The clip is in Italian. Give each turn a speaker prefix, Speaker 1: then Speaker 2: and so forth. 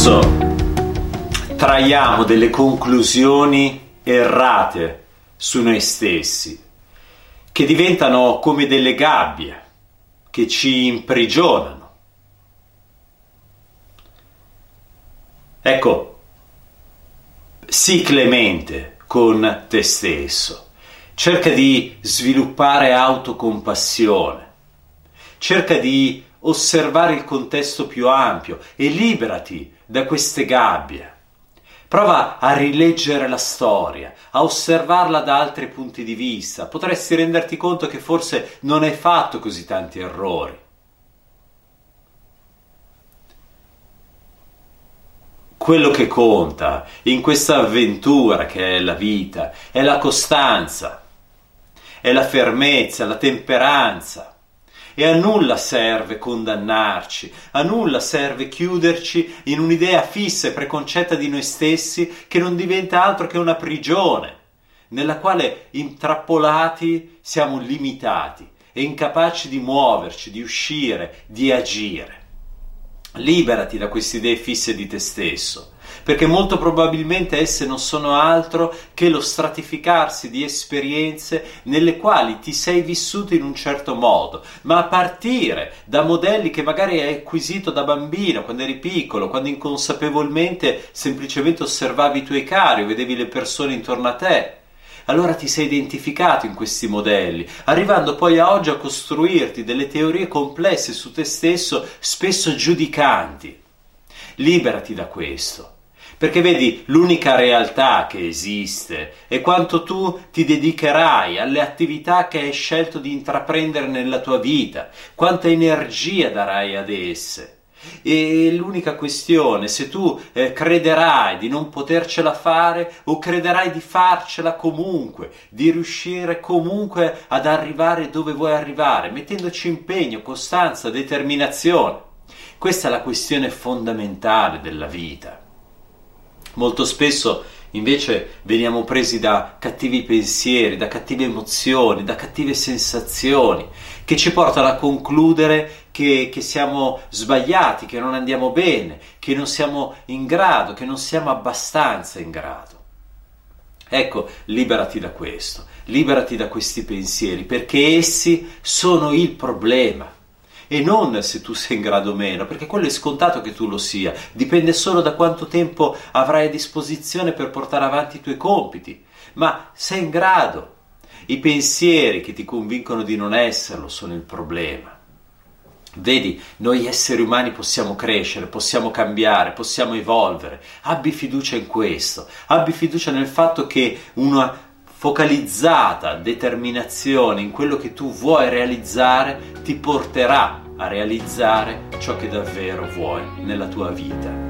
Speaker 1: Spesso traiamo delle conclusioni errate su noi stessi, che diventano come delle gabbie che ci imprigionano. Ecco, sii clemente con te stesso, cerca di sviluppare autocompassione, cerca di osservare il contesto più ampio e liberati da queste gabbie. Prova a rileggere la storia, a osservarla da altri punti di vista. Potresti renderti conto che forse non hai fatto così tanti errori. Quello che conta in questa avventura che è la vita è la costanza, è la fermezza, la temperanza e a nulla serve condannarci, a nulla serve chiuderci in un'idea fissa e preconcetta di noi stessi che non diventa altro che una prigione, nella quale intrappolati siamo limitati e incapaci di muoverci, di uscire, di agire. Liberati da queste idee fisse di te stesso perché molto probabilmente esse non sono altro che lo stratificarsi di esperienze nelle quali ti sei vissuto in un certo modo, ma a partire da modelli che magari hai acquisito da bambino, quando eri piccolo, quando inconsapevolmente semplicemente osservavi i tuoi cari vedevi le persone intorno a te. Allora ti sei identificato in questi modelli, arrivando poi a oggi a costruirti delle teorie complesse su te stesso, spesso giudicanti. Liberati da questo. Perché vedi, l'unica realtà che esiste è quanto tu ti dedicherai alle attività che hai scelto di intraprendere nella tua vita, quanta energia darai ad esse. E l'unica questione, se tu eh, crederai di non potercela fare o crederai di farcela comunque, di riuscire comunque ad arrivare dove vuoi arrivare, mettendoci impegno, costanza, determinazione. Questa è la questione fondamentale della vita. Molto spesso invece veniamo presi da cattivi pensieri, da cattive emozioni, da cattive sensazioni, che ci portano a concludere che, che, siamo sbagliati, che non andiamo bene, che non siamo in grado, che non siamo abbastanza in grado. Ecco, liberati da questo, liberati da questi pensieri, perché essi sono il problema e non se tu sei in grado o meno, perché quello è scontato che tu lo sia, dipende solo da quanto tempo avrai a disposizione per portare avanti i tuoi compiti, ma sei in grado. I pensieri che ti convincono di non esserlo sono il problema. Vedi, noi esseri umani possiamo crescere, possiamo cambiare, possiamo evolvere. Abbi fiducia in questo, abbi fiducia nel fatto che una focalizzata determinazione in quello che tu vuoi realizzare ti porterà a realizzare ciò che davvero vuoi nella tua vita.